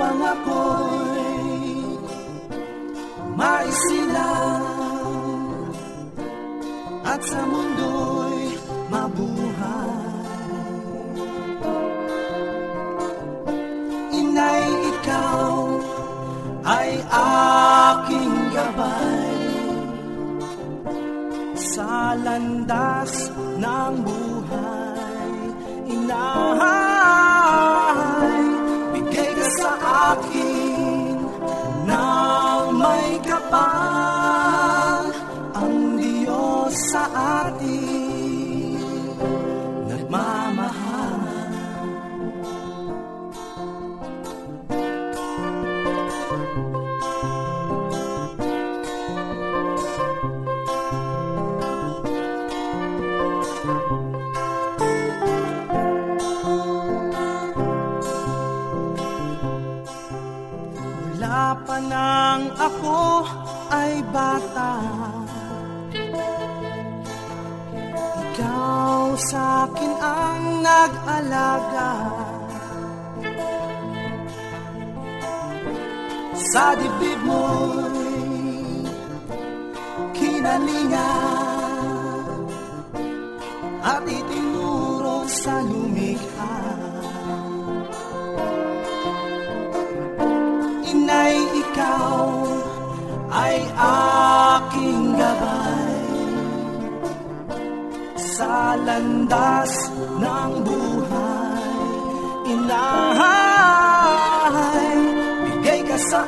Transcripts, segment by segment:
Upang ako'y maisilang At sa mundo'y mabuhay. Inay, ikaw ay aking gabay. Sa landas ng buhay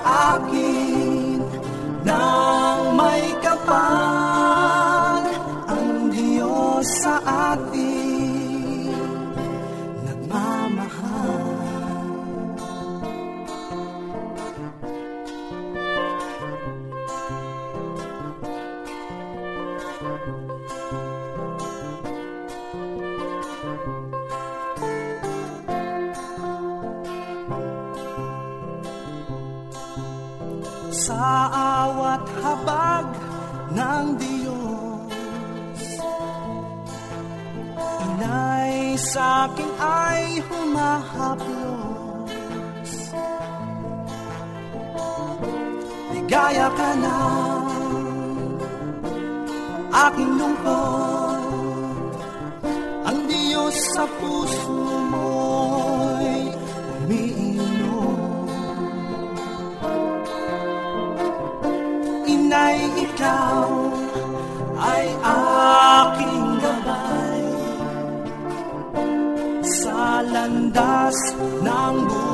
bigay ka sa puso mo'y umiinom. Inay, ikaw ay aking gabay sa landas ng buhay.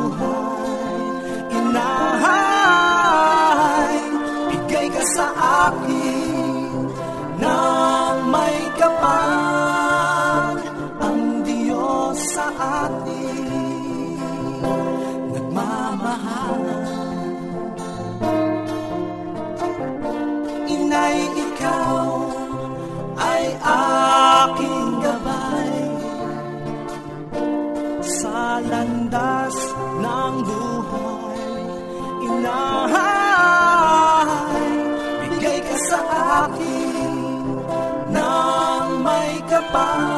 May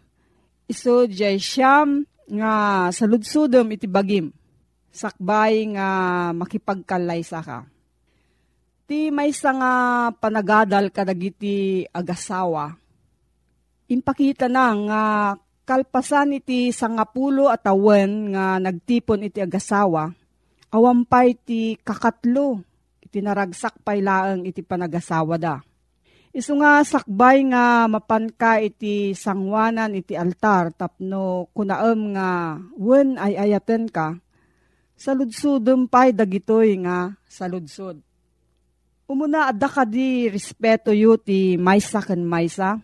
iso jay siyam nga saludsudom iti bagim. Sakbay nga makipagkalay sa ka. Ti may nga panagadal kadagiti agasawa. Impakita na nga kalpasan iti sangapulo at awen nga nagtipon iti agasawa. Awampay ti kakatlo iti naragsak pay laeng iti panagasawa da. Isu nga sakbay nga mapanka iti sangwanan iti altar tapno kunaem nga wen ay ayaten ka saludsudem pay dagitoy nga saludsud. Umuna adda ka di respeto yu ti maysa ken maysa.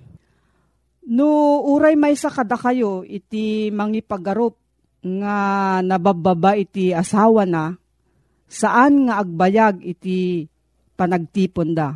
No uray maysa kada kayo iti mangipagarup nga nabababa iti asawa na saan nga agbayag iti panagtipon da.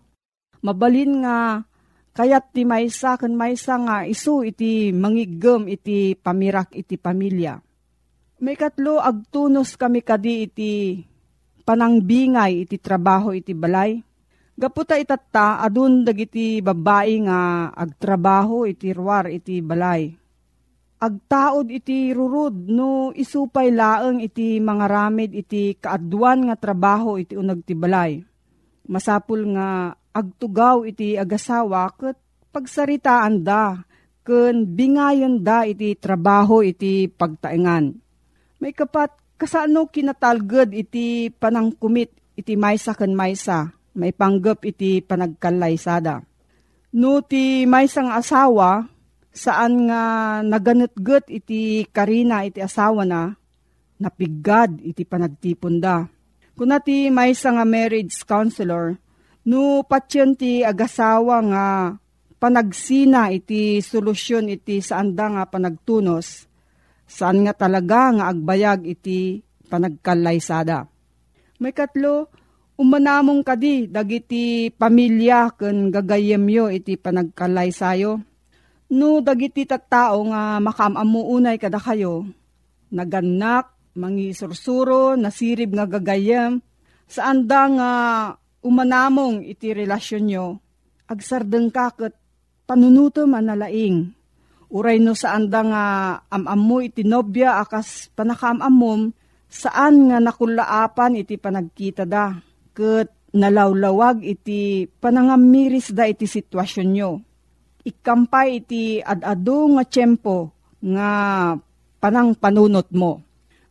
mabalin nga kayat ti maysa ken maysa nga isu iti mangiggem iti pamirak iti pamilya. May katlo agtunos kami kadi iti panangbingay iti trabaho iti balay. Gaputa itatta adun dagiti babae nga agtrabaho iti ruwar iti balay. Agtaod iti rurud no isupay laeng iti mga ramid iti kaadwan nga trabaho iti unag ti balay. Masapul nga agtugaw iti agasawa ket pagsaritaan da ken bingayon da iti trabaho iti pagtaengan. May kapat kasano kinatalged iti panangkumit iti maysa ken maysa may panggap iti panagkalaysada. No ti maysa nga asawa saan nga naganetget iti karina iti asawa na napiggad iti panagtipon da. Kuna ti maysa nga marriage counselor no patyon ti agasawa nga panagsina iti solusyon iti saan da nga panagtunos Saan nga talaga nga agbayag iti panagkalaysada. May katlo, umanamong kadi dagiti pamilya ken gagayemyo iti panagkalaysayo. No dagiti tattao nga makamamuunay kada kayo, naganak, mangisursuro, nasirib nga gagayem, saan da nga umanamong iti relasyon nyo, agsardeng kakot panunuto manalaing. Uray no saan da nga amam mo iti nobya akas panakamamom, saan nga nakulaapan iti panagkita da. Kat nalawlawag iti panangamiris da iti sitwasyon nyo. Ikampay iti adado nga tiyempo nga panang panunot mo.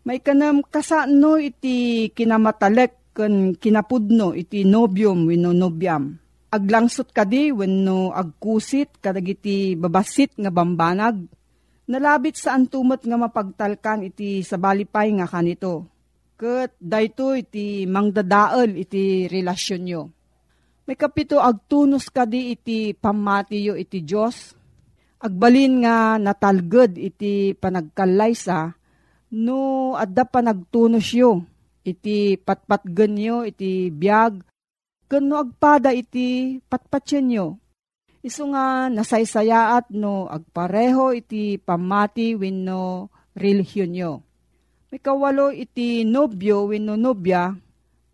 May kanam kasano iti kinamatalek ken kinapudno iti nobium wenno nobyam aglangsot kadi wenno agkusit kadagiti babasit nga bambanag. Nalabit sa antumot nga mapagtalkan iti sabalipay nga kanito. Kat dayto iti mangdadaol iti relasyon nyo. May kapito agtunos kadi iti pamatiyo iti Diyos. Agbalin nga natalged iti panagkalaysa no adda panagtunos yo iti patpatgen yo iti biyag Kano agpada iti patpatyan nyo. Iso nga nasaysayaat no agpareho iti pamati wenno relihiyon nyo. May kawalo iti nobyo wenno nobya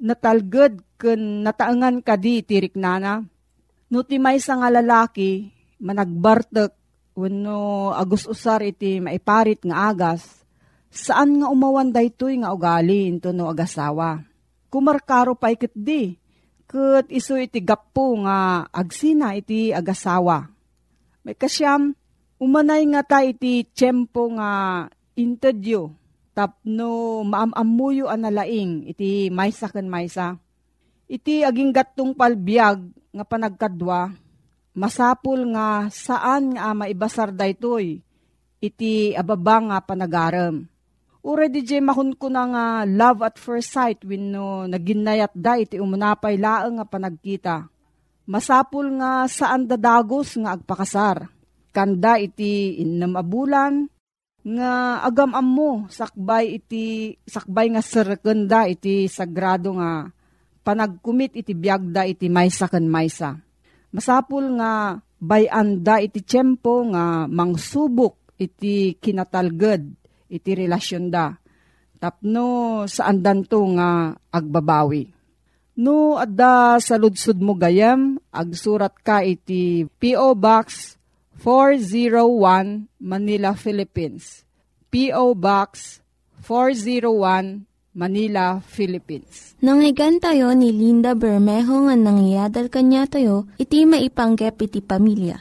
natalged ken nataangan kadi iti riknana. No ti may nga lalaki managbartek wenno agus usar iti maiparit nga agas saan nga umawan daytoy nga ugali into no agasawa. Kumarkaro pa ikit di Kat iso iti gapo nga agsina iti agasawa. May kasyam, umanay nga ta iti tiyempo nga interview tapno maamamuyo analaing iti maysa ken maysa. Iti aging gatong palbiag nga panagkadwa, masapul nga saan nga maibasar daytoy iti ababa nga panagarem Ure di jay mahun ko na nga love at first sight when no naginayat da iti umunapay laeng nga panagkita. Masapul nga saan dadagos nga agpakasar. Kanda iti innam abulan nga agam mo sakbay iti sakbay nga serkenda iti sagrado nga panagkumit iti biyagda iti maysa ken maysa. Masapul nga bayanda iti tiyempo nga mangsubok iti kinatalged iti relasyon da. Tapno saan danto nga agbabawi. No, adda sa ludsud mo gayam, agsurat ka iti P.O. Box 401 Manila, Philippines. P.O. Box 401 Manila, Philippines. Nangyigan tayo ni Linda Bermejo nga nangyadal kanya tayo, iti maipanggep iti pamilya.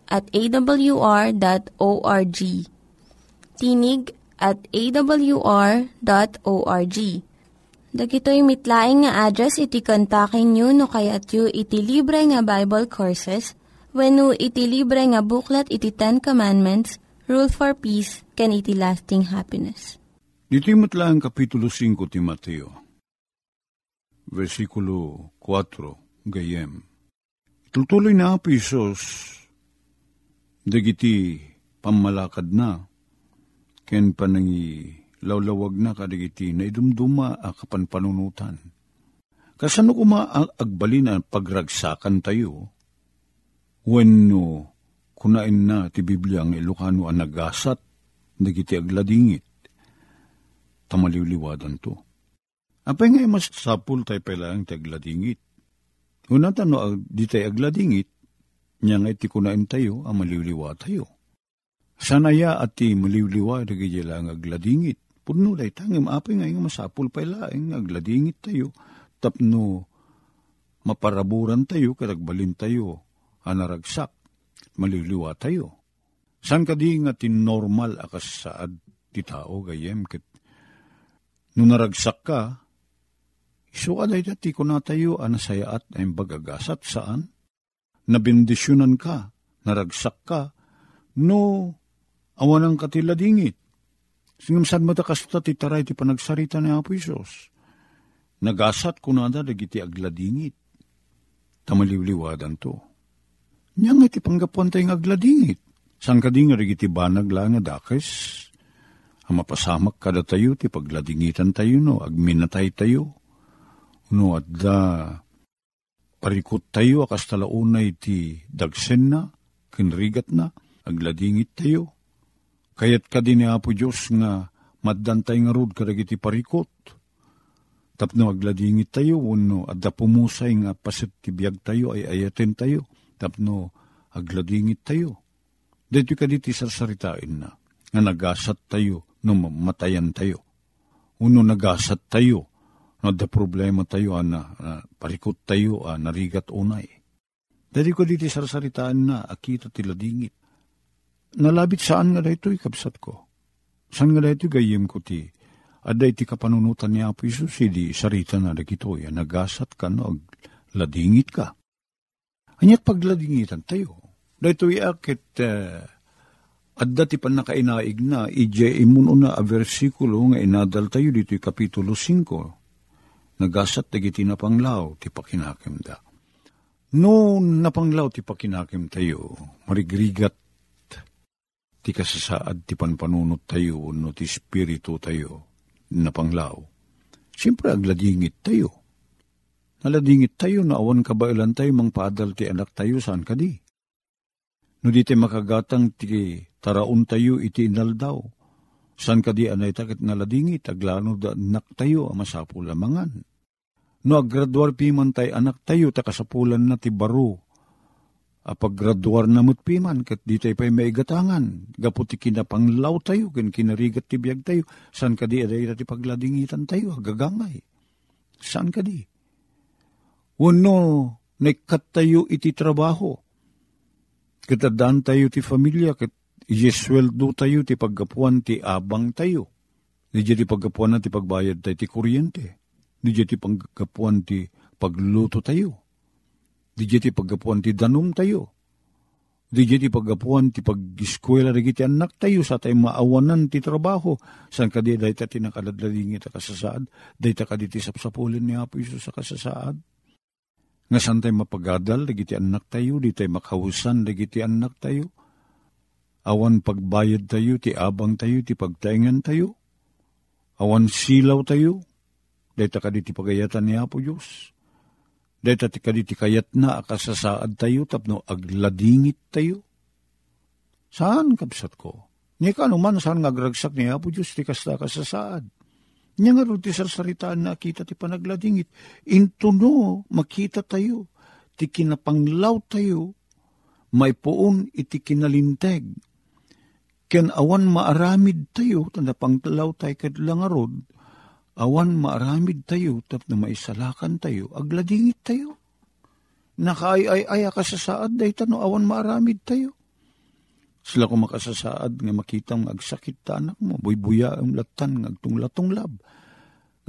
at awr.org. Tinig at awr.org. Dagitoy mitlaing nga address iti kontakin nyo no kayat yu iti libre nga Bible Courses when no iti libre nga buklat iti Ten Commandments, Rule for Peace, can iti lasting happiness. Iti matlaang Kapitulo 5 ti Mateo, versikulo 4, gayem. Tutuloy na apisos dagiti pamalakad na, ken panangi lawlawag na kadagiti na idumduma a kapan panunutan. Kasano kuma agbalin ang pagragsakan tayo, when no, kunain na ti Biblia ang Ilocano ang nagasat, dagiti agladingit, tamaliwliwadan to. Apay nga mas sapul tayo pala ang ti agladingit. Unatan no, di tayo agladingit, Nya nga iti kunain tayo, ang maliliwa tayo. Sanaya at ti maliliwa, dagay lang agladingit. Puno day tangim, apay nga yung masapul pa ilaing, agladingit tayo. Tapno, maparaburan tayo, karagbalin tayo, anaragsak, maliliwa tayo. San ka di nga normal akas saad ti tao gayem, kat No naragsak ka, iso aday dati ko natayo anasayaat ay bagagasat saan? Nabindisyonan ka, naragsak ka, no awanang katila dingit. Singam sad mo ta kasta ti taray ti panagsarita ni Apo Isos. Nagasat ko na da dagiti agladingit. Tamaliwliwadan to. Nya nga iti panggapuan tayong agladingit. San ka di nga banag lang dakes? Ang mapasamak kada tayo, ti pagladingitan tayo, no, agminatay tayo. No, at da, parikot tayo, akas talaunay ti dagsen na, kinrigat na, agladingit tayo. Kayat ka din ni Apo Diyos nga, maddantay nga rod kadagiti parikot. Tapno agladingit tayo, uno, at da pumusay nga pasit tibiyag tayo, ay ayaten tayo. Tapno agladingit tayo. Dito ka diti sarsaritain na, nga nagasat tayo, no matayan tayo. Uno nagasat tayo, no da problema tayo, ana, na, parikot tayo, ah, narigat unay. Dito ko diti sarsaritaan na, akita tila dingit. Nalabit saan nga dito ikabsat ko? Saan nga dito gayim ko ti? Aday ti kapanunutan ni Apo Isus, hindi sarita na dagito, ya nagasat ka no, ladingit ka. Anyat pagladingitan tayo. Dito akit uh, adda ti pan nakainaig na ije imun una a versikulo nga inadal tayo dito kapitulo 5. Nagasat dagiti napanglaw ti pakinakim da. No napanglaw ti pakinakim tayo, marigrigat ti kasasaad ti panpanunot tayo no ti spirito tayo napanglaw. Siyempre agladingit tayo. Naladingit tayo na awan kabailan tayo mang paadal ti anak tayo saan ka di. No di tayo makagatang ti taraon tayo iti inaldaw. San ka di anay takit naladingit aglano da anak tayo ang masapo lamangan. No aggraduar piman tayo anak tayo takasapulan na ti baro. Apaggraduar na piman kat di tayo pa'y maigatangan. Gaputi kinapanglaw tayo, kin kinarigat ti biyag tayo. San ka di aday ti pagladingitan tayo, gagangay. San ka di? Uno, naikat tayo iti trabaho. Katadaan tayo ti familia, kat ijesweldo tayo ti paggapuan ti abang tayo. Di ti paggapuan na ti pagbayad tayo ti kuryente. Di ti paggapuan ti pagluto tayo. Di ti paggapuan ti danum tayo. Di ti paggapuan ti pag-eskwela rin ti anak tayo sa tayo maawanan ti trabaho. San ka di dahi ta tinakaladladingi ta kasasaad, dahi ta ka di ti sapsapulin ni Apo Isus sa kasasaad. Nga san tayo mapagadal, dagiti anak tayo, di tayo makahusan, dagiti anak tayo. Awan pagbayad tayo, ti abang tayo, ti pagtaingan tayo. Awan silaw tayo, dahita ka di ti pagayatan ni Apo Diyos. Dahita ti ka di ti kayat na akasasaad tayo, tapno agladingit tayo. Saan kapsat ko? Ni ka naman saan ngagragsak ni Apo Diyos ti kasta kasasaad. Nya nga ti sarsaritaan na kita ti panagladingit. Intuno, makita tayo. Ti kinapanglaw tayo. May poon iti kinalinteg. Ken awan maaramid tayo, tanda panglaw tayo kadlangarod. Awan maaramid tayo, tap na maisalakan tayo, agladingit tayo. Nakaay-ay-ay kasasaad day tano, awan maaramid tayo. Sila ko makasasaad nga makitang agsakit ta anak mo, buybuya ang latan, nga agtunglatong lab.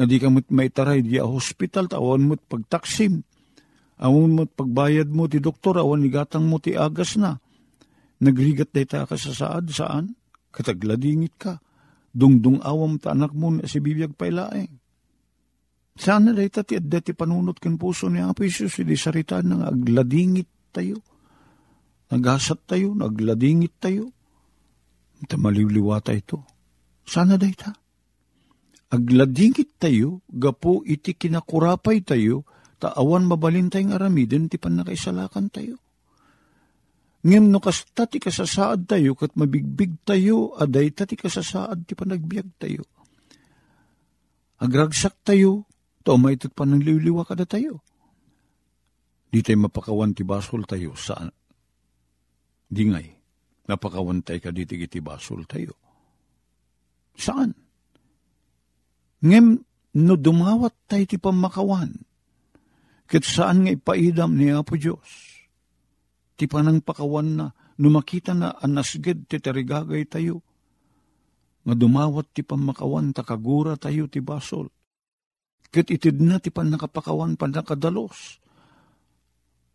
Nga di ka mo't may taray hospital, awan mo't pagtaksim. Awan mo't pagbayad mo ti doktor, awan igatang mo ti agas na. Nagrigat day ta kasasaad, saan? Katagladingit ka. Dungdung awam ta anak mo na si bibiyag pailaeng. Sana day ta ti adda ti panunot ken puso ni Apo Isus, di sarita nga agladingit tayo Nagasat tayo, nagladingit tayo. Ita maliliwata ito. Sana day ta. Agladingit tayo, gapo iti kinakurapay tayo, taawan mabalin tayong aramiden, ti panakaisalakan tayo. Ngem no kasta ti kasasaad tayo, kat mabigbig tayo, aday ta ti kasasaad ti panagbiag tayo. Agragsak tayo, to maitot pa ng liwliwa kada tayo. Di tayo mapakawan ti basol tayo sa dingay. Napakawantay ka diti iti basol tayo. Saan? Ngem, no dumawat tayo ti pamakawan, ket saan nga ipaidam ni Apo Diyos? Ti panang pakawan na, numakita na anasged ti tarigagay tayo. nga dumawat ti pamakawan takagura tayo ti basol. Ket itid na ti panakapakawan panakadalos.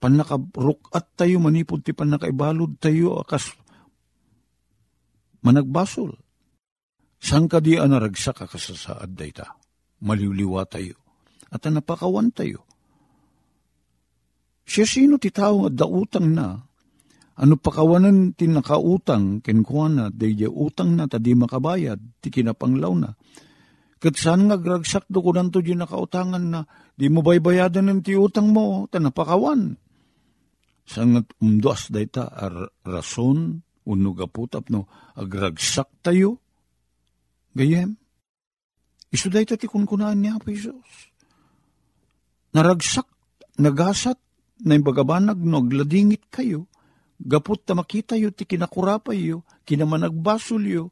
Panakarukat tayo manipod ti panakaibalod tayo akas managbasol. San ka di anaragsak akasasaad dayta? Maliwliwa tayo. At napakawan tayo. Siya sino ti tao nga dautang na ano pakawanan ti nakautang, kenkwana, day utang na, tadi makabayad, ti kinapanglaw na. Kat saan nga gragsak do ko nanto di nakautangan na, di mo baybayadan ng ti utang mo, tanapakawan. Saan nga umdos day ta, ar rason, unog aputap no, agragsak tayo. Gayem, iso day ta ti kunkunaan niya po Isos. Naragsak, nagasat, na imbagabanag no, agladingit kayo, Gapot ta makita yo, ti kinakurapay yo, kinamanagbasol yo.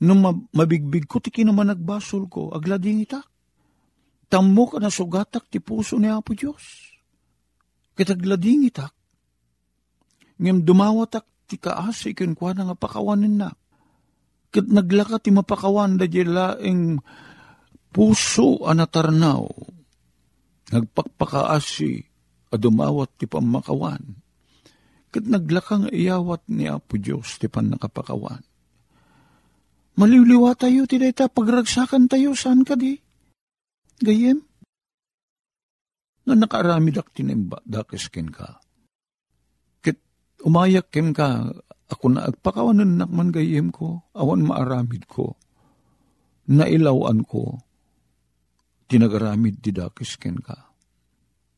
Nung mabigbig ko, ti kinamanagbasol ko, aglading itak. Tammo ka na sugatak ti puso ni Apo Diyos. Kitaglading itak. Ngem dumawatak ti kaasi kwa na nga pakawanin na. Kat naglaka ti mapakawan da laing puso anatarnaw. Nagpakpakaasi adumawat ti pamakawan kat naglakang iyawat ni Apo Diyos ti pan nakapakawan. Maliliwa tayo, ti ta pagragsakan tayo, saan ka di? Gayem? Nga nakarami dak tinimba, dakis ken ka. Kit umayak ken ka, ako na agpakawanan nakman gayem ko, awan maaramid ko. Nailawan ko, tinagaramid di dakis ken ka.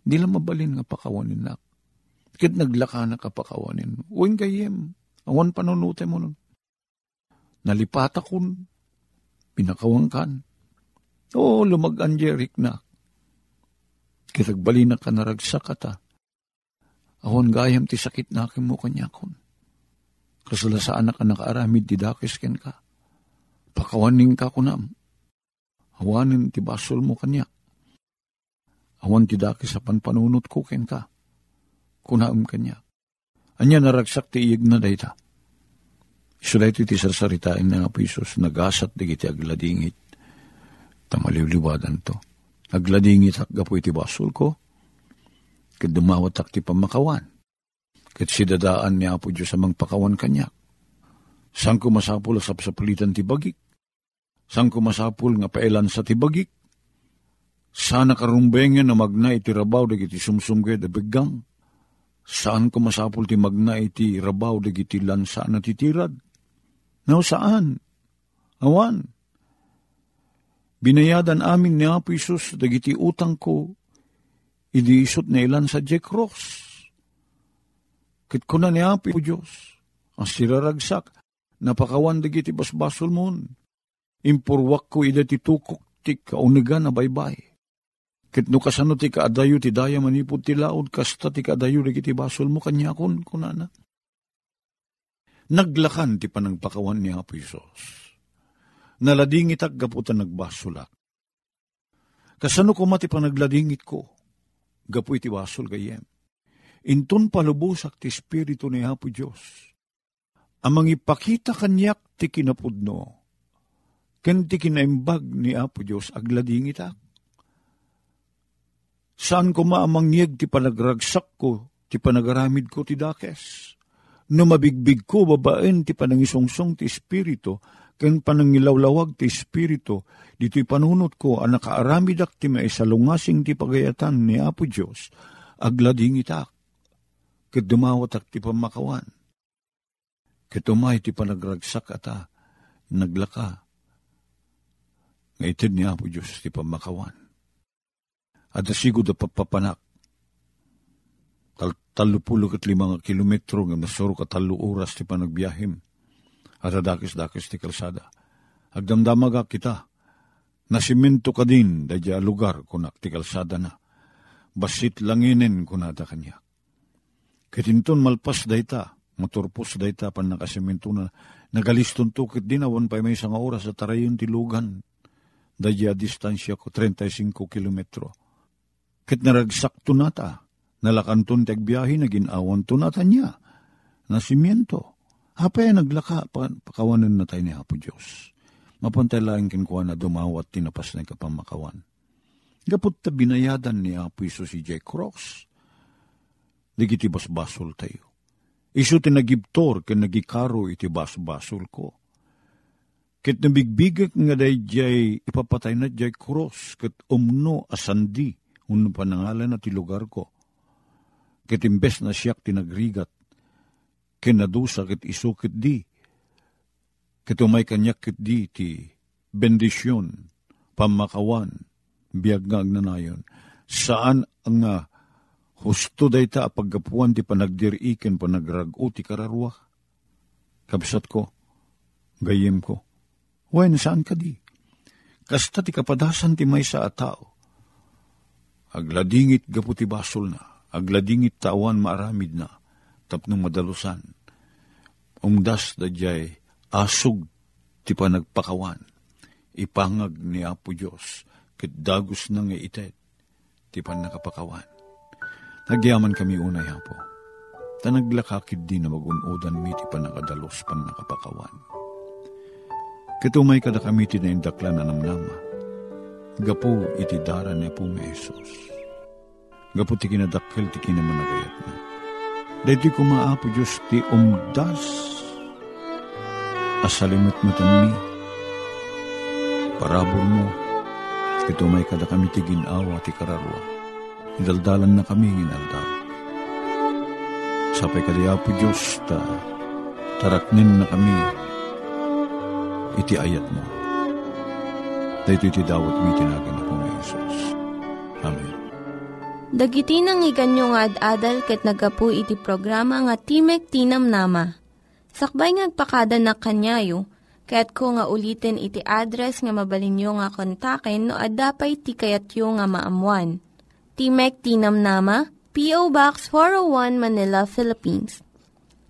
Di lang mabalin nga pakawanin nak. Kit naglaka na kapakawanin. Uwing kayem, awan panunute mo nun. Nalipat akon, pinakawang kan. Oo, lumagan na. Kitagbali na ka naragsak ata. Awan gayam ti sakit na aking mo kanya kon. Kasalasaan na ka nakaaramid ti dakis ken ka. Pakawanin ka kunam. Awanin ti basol mo kanya. Awan ti dakis sa panpanunot ko ken ka kunaam kanya. Anya naragsak ti iyag na dayta. Iso dayto ti sarsaritain na nga Isos, nagasat di kiti agladingit. Tamaliwliwadan to. Agladingit hakgapo iti basol ko. Kat dumawat ti pamakawan. Kat si dadaan ni Apo Diyos amang pakawan kanya. Sang ko masapul sa sapalitan ti bagik. Sang ko masapul nga paelan sa ti bagik. Sana karumbengen na magna iti rabaw da iti sumsumgay da begang Saan ko masapul ti magna iti rabaw dagiti lansa na titirad? No, saan? Awan. Binayadan amin ni Apo Isus dagiti utang ko, idi isot na ilan sa Jack Ross. Kit ko na ni Apo Diyos, ang siraragsak, napakawan dagiti basbasol mon. Impurwak ko ida ti tukok ti kaunigan na baybay Kit no kasano ti kaadayo ti daya manipod ti laod, kasta ti kaadayo di kiti basol mo kanya kon kunana. Naglakan ti panagpakawan ni Apo Isos. Naladingit ag gaputan nagbasulak. Kasano ko mati panagladingit ko, gapu iti basol gayem. Intun palubusak ti Espiritu ni Apo Diyos. Amang ipakita kanyak ti kinapudno, ken ti kinaimbag ni Apo Diyos agladingit ak Saan ko maamangyeg ti panagragsak ko, ti panagaramid ko ti dakes? No mabigbig ko babaen ti panangisungsong ti espiritu, ken panangilawlawag ti espiritu, dito'y panunot ko ang nakaaramidak ti maisalungasing ti pagayatan ni Apo Diyos, aglading itak, ket dumawatak ti pamakawan. Ket umay ti panagragsak ata, naglaka, nga itid ni Apo Diyos ti pamakawan at asigo da papapanak. Tal talupulo kat limang kilometro nga nasuro ka talo oras ti panagbiyahem. At adakis-dakis ti kalsada. Agdamdamaga kita. Nasimento ka din da lugar kunak ti kalsada na. Basit langinin kunada kanya. Kitinton malpas dayta, motorpos dayta pan nakasimento na nagaliston tukit din awan pa may isang oras sa tarayon ti lugan. Dadya distansya ko 35 kilometro Ket naragsak tunata, nalakanton tagbiyahe na ginawan tunata niya, na simyento. Hapay naglaka, pakawanan na tayo ni Apo Diyos. Mapantay lang kinkuha na dumawat tinapas na kapamakawan. Gapot ta binayadan ni Apo Iso si Jack Cross. Digiti basbasol tayo. Iso tinagibtor ken nagikaro iti basbasol ko. Ket nabigbigak nga day jay ipapatay na jay cross ket umno asandi uno panangalan na ti lugar ko. Ket imbes na siyak tinagrigat kinadusa ket iso ket di. Ket umay kanyak ket di ti bendisyon, pamakawan, biyag nga agnanayon. Saan ang nga husto day ta paggapuan ti panagdiriken panagrago ti kararwa. Kabsat ko, gayem ko. Wen, saan ka di? Kasta ti kapadasan ti may sa atao. Agladingit gaputi basol na, agladingit tawan maaramid na, tapnong madalusan. Ungdas da jay asog ti panagpakawan. Ipangag ni Apo Diyos, kit dagos nang iitet, ti panakapakawan. Nagyaman kami unay Apo. Tanaglakakid din na magunodan mi ti panakadalos pan Kitumay kada kami ti na namnama. Gapu iti dara ni Apo may Jesus. Gapu ti kinadakkel ti kinamanagayat na Dahiti kumaapo Diyos ti umdas. Asalimot mo mi. Parabol mo. Ito may kada kami ti ginawa ti kararwa. Idaldalan na kami ginaldaw. Sapay kadiapo Diyos ta taraknin na kami iti ayat mo. Dahito iti dawat mi tinagan na po ni Jesus. Amen. Dagiti nang iganyo nga ad-adal ket nagapu iti programa nga Timek Tinam Nama. Sakbay ngagpakada na kanyayo, ket ko nga ulitin iti address nga mabalinyo nga kontaken no ad-dapay tikayatyo nga maamuan. Timek Tinam Nama, P.O. Box 401 Manila, Philippines.